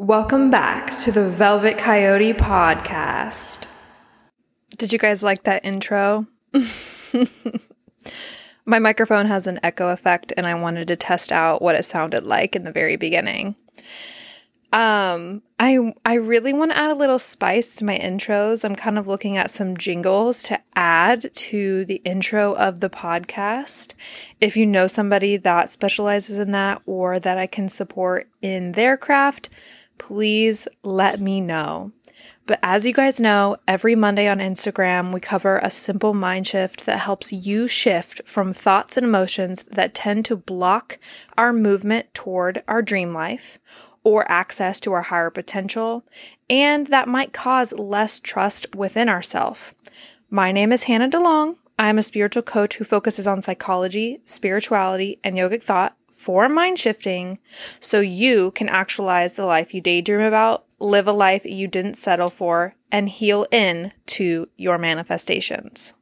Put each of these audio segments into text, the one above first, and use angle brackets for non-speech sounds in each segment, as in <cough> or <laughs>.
Welcome back to the Velvet Coyote podcast. Did you guys like that intro? <laughs> My microphone has an echo effect, and I wanted to test out what it sounded like in the very beginning. Um, I I really want to add a little spice to my intros. I'm kind of looking at some jingles to add to the intro of the podcast. If you know somebody that specializes in that or that I can support in their craft, please let me know. But as you guys know, every Monday on Instagram, we cover a simple mind shift that helps you shift from thoughts and emotions that tend to block our movement toward our dream life or access to our higher potential, and that might cause less trust within ourselves. My name is Hanna DeLong. I'm a spiritual coach who focuses on psychology, spirituality, and yogic thought for mind shifting so you can actualize the life you daydream about live a life you didn't settle for, and heal in to your manifestations.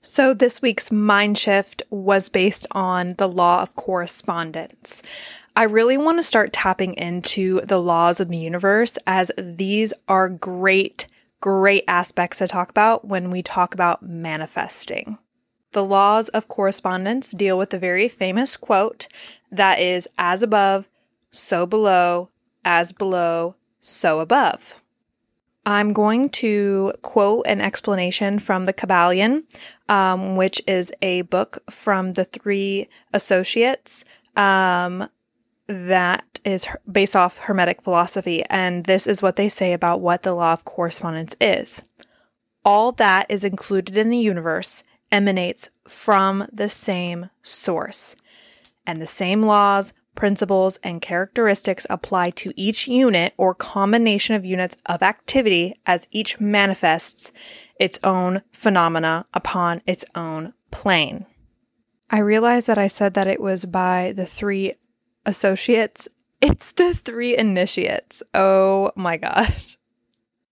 So, this week's mind shift was based on the law of correspondence. I really want to start tapping into the laws of the universe as these are great, great aspects to talk about when we talk about manifesting. The laws of correspondence deal with the very famous quote that is, as above, so below, as below, so above. I'm going to quote an explanation from the Kybalion, um, which is a book from the three associates um, that is based off Hermetic philosophy. And this is what they say about what the law of correspondence is. All that is included in the universe emanates from the same source, and the same laws, principles, and characteristics apply to each unit or combination of units of activity as each manifests its own phenomena upon its own plane. I realize that I said that it was by the three associates. <laughs> It's the three initiates. Oh my gosh.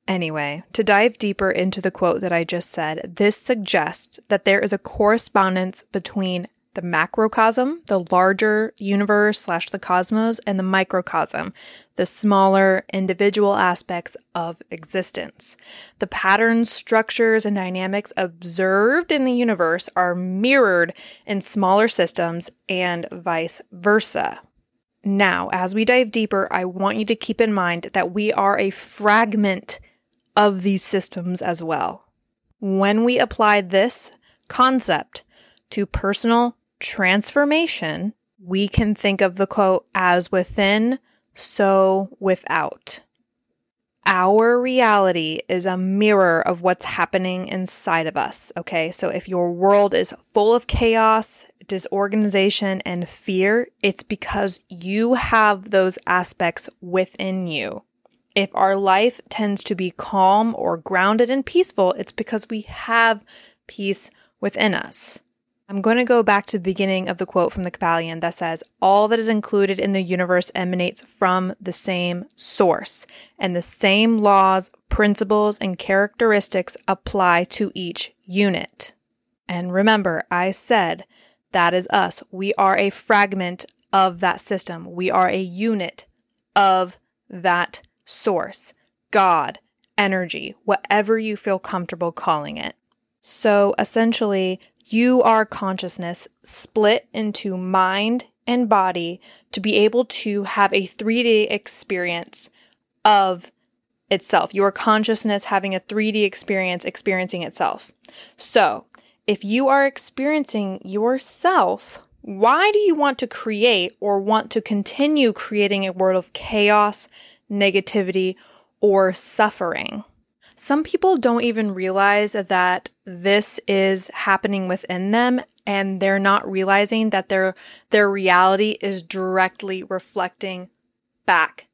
Anyway, to dive deeper into the quote that I just said, this suggests that there is a correspondence between the macrocosm, the larger universe slash the cosmos, and the microcosm, the smaller individual aspects of existence. The patterns, structures, and dynamics observed in the universe are mirrored in smaller systems and vice versa. Now, as we dive deeper, I want you to keep in mind that we are a fragment of these systems as well. When we apply this concept to personal transformation, we can think of the quote as within, so without. Our reality is a mirror of what's happening inside of us. Okay. So if your world is full of chaos, disorganization, and fear, it's because you have those aspects within you. If our life tends to be calm or grounded and peaceful, it's because we have peace within us. I'm going to go back to the beginning of the quote from the Kybalion that says, All that is included in the universe emanates from the same source, and the same laws, principles, and characteristics apply to each unit. And remember, I said that is us. We are a fragment of that system, we are a unit of that source, God, energy, whatever you feel comfortable calling it. So essentially, you are consciousness split into mind and body to be able to have a 3D experience of itself. Your consciousness having a 3D experience experiencing itself. So, if you are experiencing yourself, why do you want to create or want to continue creating a world of chaos, negativity, or suffering? Some people don't even realize that this is happening within them and they're not realizing that their their reality is directly reflecting back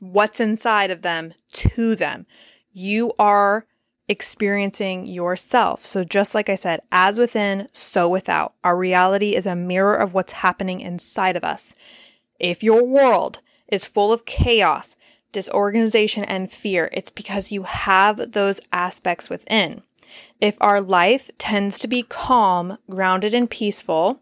what's inside of them to them. You are experiencing yourself. So just like I said, as within, so without. Our reality is a mirror of what's happening inside of us. If your world is full of chaos, disorganization, and fear, it's because you have those aspects within. If our life tends to be calm, grounded, and peaceful,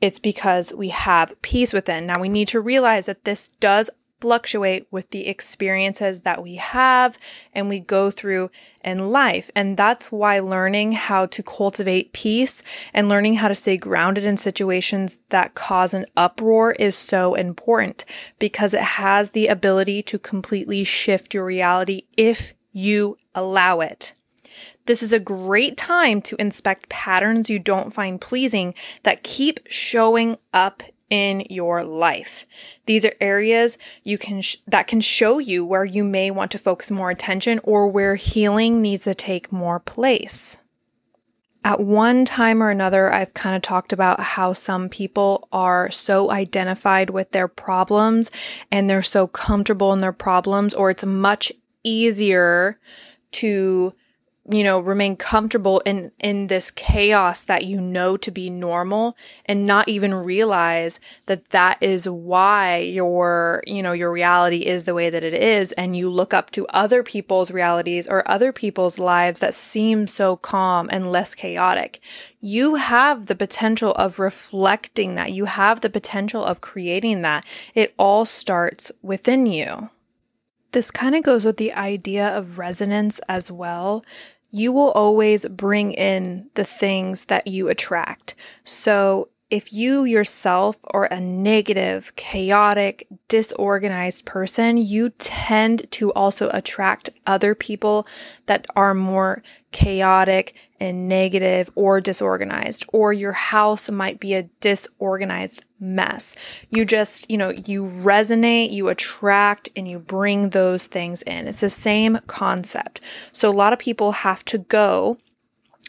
it's because we have peace within. Now, we need to realize that this does fluctuate with the experiences that we have and we go through in life. And that's why learning how to cultivate peace and learning how to stay grounded in situations that cause an uproar is so important because it has the ability to completely shift your reality if you allow it. This is a great time to inspect patterns you don't find pleasing that keep showing up in your life. These are areas you can sh- that can show you where you may want to focus more attention or where healing needs to take more place. At one time or another, I've kind of talked about how some people are so identified with their problems and they're so comfortable in their problems, or it's much easier to you know, remain comfortable in, in this chaos that you know to be normal and not even realize that that is why your, you know, your reality is the way that it is. And you look up to other people's realities or other people's lives that seem so calm and less chaotic. You have the potential of reflecting that. You have the potential of creating that. It all starts within you. This kind of goes with the idea of resonance as well you will always bring in the things that you attract. So if you yourself are a negative, chaotic, disorganized person, you tend to also attract other people that are more chaotic and negative or disorganized, or your house might be a disorganized mess. You just, you know, you resonate, you attract, and you bring those things in. It's the same concept. So a lot of people have to go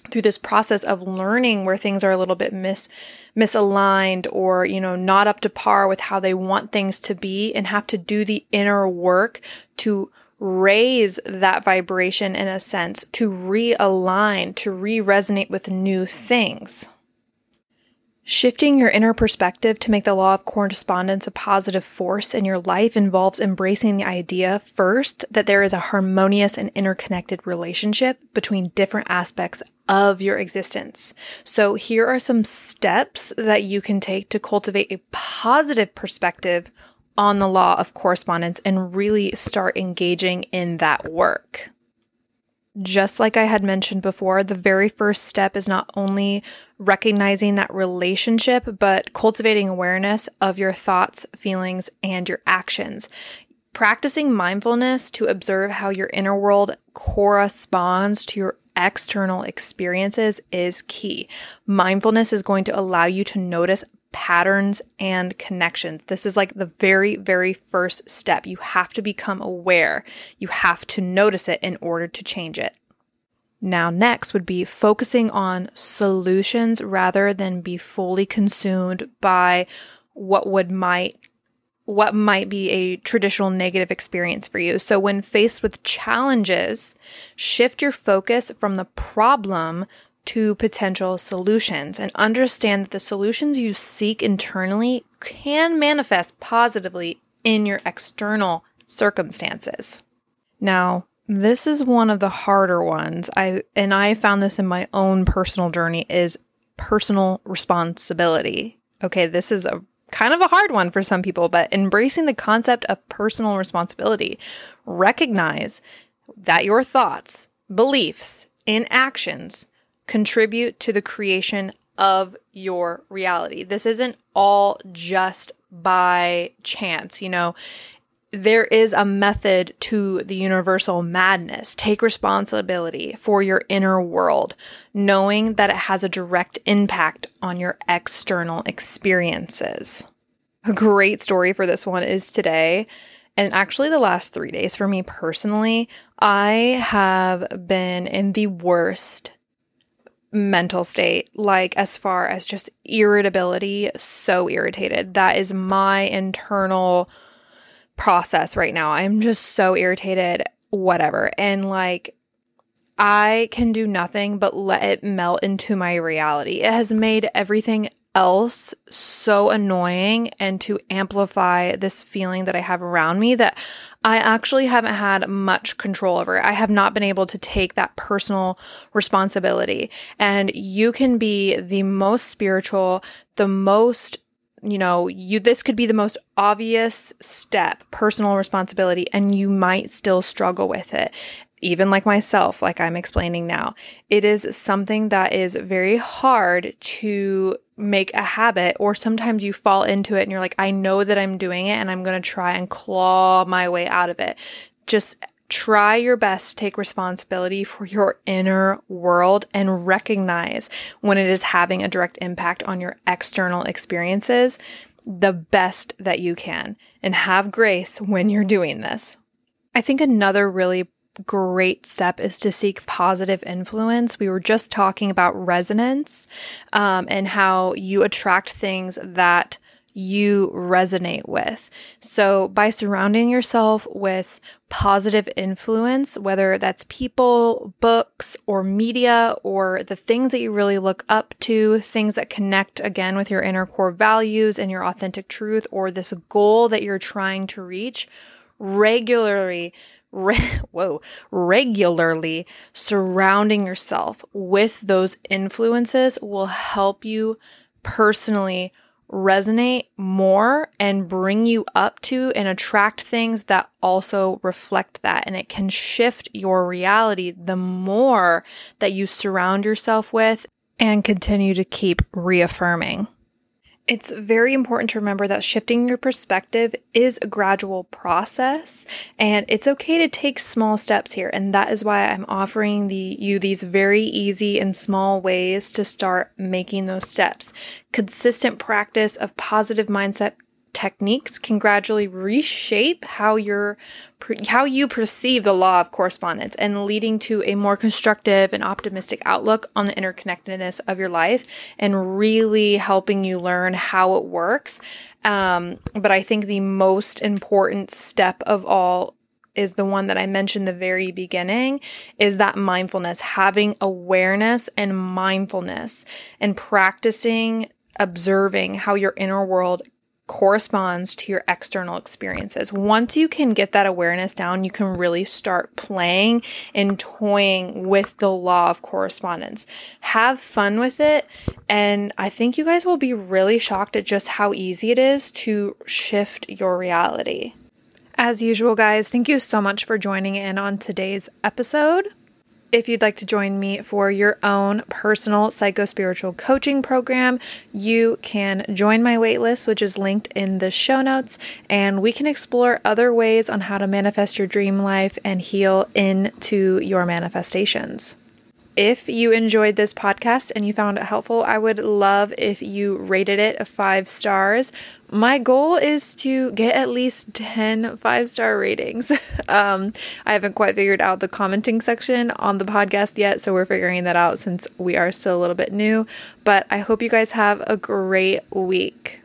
through this process of learning where things are a little bit mis misaligned or you know not up to par with how they want things to be and have to do the inner work to raise that vibration in a sense to realign to re-resonate with new things Shifting your inner perspective to make the law of correspondence a positive force in your life involves embracing the idea, first, that there is a harmonious and interconnected relationship between different aspects of your existence. So, here are some steps that you can take to cultivate a positive perspective on the law of correspondence and really start engaging in that work. Just like I had mentioned before, the very first step is not only recognizing that relationship, but cultivating awareness of your thoughts, feelings, and your actions. Practicing mindfulness to observe how your inner world corresponds to your external experiences is key. Mindfulness is going to allow you to notice patterns and connections. This is like the very, very first step. You have to become aware. You have to notice it in order to change it. Now, next would be focusing on solutions rather than be fully consumed by what would might what might be a traditional negative experience for you. So when faced with challenges, shift your focus from the problem to potential solutions and understand that the solutions you seek internally can manifest positively in your external circumstances. Now, this is one of the harder ones. I and I found this in my own personal journey is personal responsibility. Okay, this is a kind of a hard one for some people, but embracing the concept of personal responsibility. Recognize that your thoughts, beliefs, and actions contribute to the creation of your reality. This isn't all just by chance, you know. There is a method to the universal madness. Take responsibility for your inner world, knowing that it has a direct impact on your external experiences. A great story for this one is today and actually the last three days for me personally, I have been in the worst mental state, like as far as just irritability, so irritated. That is my internal process right now. I'm just so irritated, whatever. And like, I can do nothing but let it melt into my reality. It has made everything else so annoying and to amplify this feeling that I have around me that I actually haven't had much control over. I have not been able to take that personal responsibility. And you can be the most spiritual, the most you know, you this could be the most obvious step, personal responsibility, and you might still struggle with it. Even like myself, like I'm explaining now, it is something that is very hard to make a habit, or sometimes you fall into it and you're like, I know that I'm doing it and I'm going to try and claw my way out of it. Just try your best to take responsibility for your inner world and recognize when it is having a direct impact on your external experiences the best that you can and have grace when you're doing this. I think another really great step is to seek positive influence. We were just talking about resonance um, and how you attract things that you resonate with. So, by surrounding yourself with positive influence, whether that's people, books, or media, or the things that you really look up to, things that connect again with your inner core values and your authentic truth, or this goal that you're trying to reach, regularly. Re- <laughs> whoa, regularly surrounding yourself with those influences will help you personally resonate more and bring you up to and attract things that also reflect that. And it can shift your reality the more that you surround yourself with and continue to keep reaffirming. It's very important to remember that shifting your perspective is a gradual process and it's okay to take small steps here. And that is why I'm offering the, you these very easy and small ways to start making those steps. Consistent practice of positive mindset techniques can gradually reshape how you're how you perceive the law of correspondence and leading to a more constructive and optimistic outlook on the interconnectedness of your life and really helping you learn how it works. Um, but i think the most important step of all is the one that I mentioned the very beginning is that mindfulness, having awareness and mindfulness and practicing observing how your inner world corresponds to your external experiences. Once you can get that awareness down, you can really start playing and toying with the law of correspondence. Have fun with it. And I think you guys will be really shocked at just how easy it is to shift your reality. As usual, guys, thank you so much for joining in on today's episode. If you'd like to join me for your own personal psycho spiritual coaching program, you can join my waitlist, which is linked in the show notes, and we can explore other ways on how to manifest your dream life and heal into your manifestations. If you enjoyed this podcast and you found it helpful, I would love if you rated it five stars. My goal is to get at least 10 five star ratings. <laughs> um, I haven't quite figured out the commenting section on the podcast yet, so we're figuring that out since we are still a little bit new. But I hope you guys have a great week.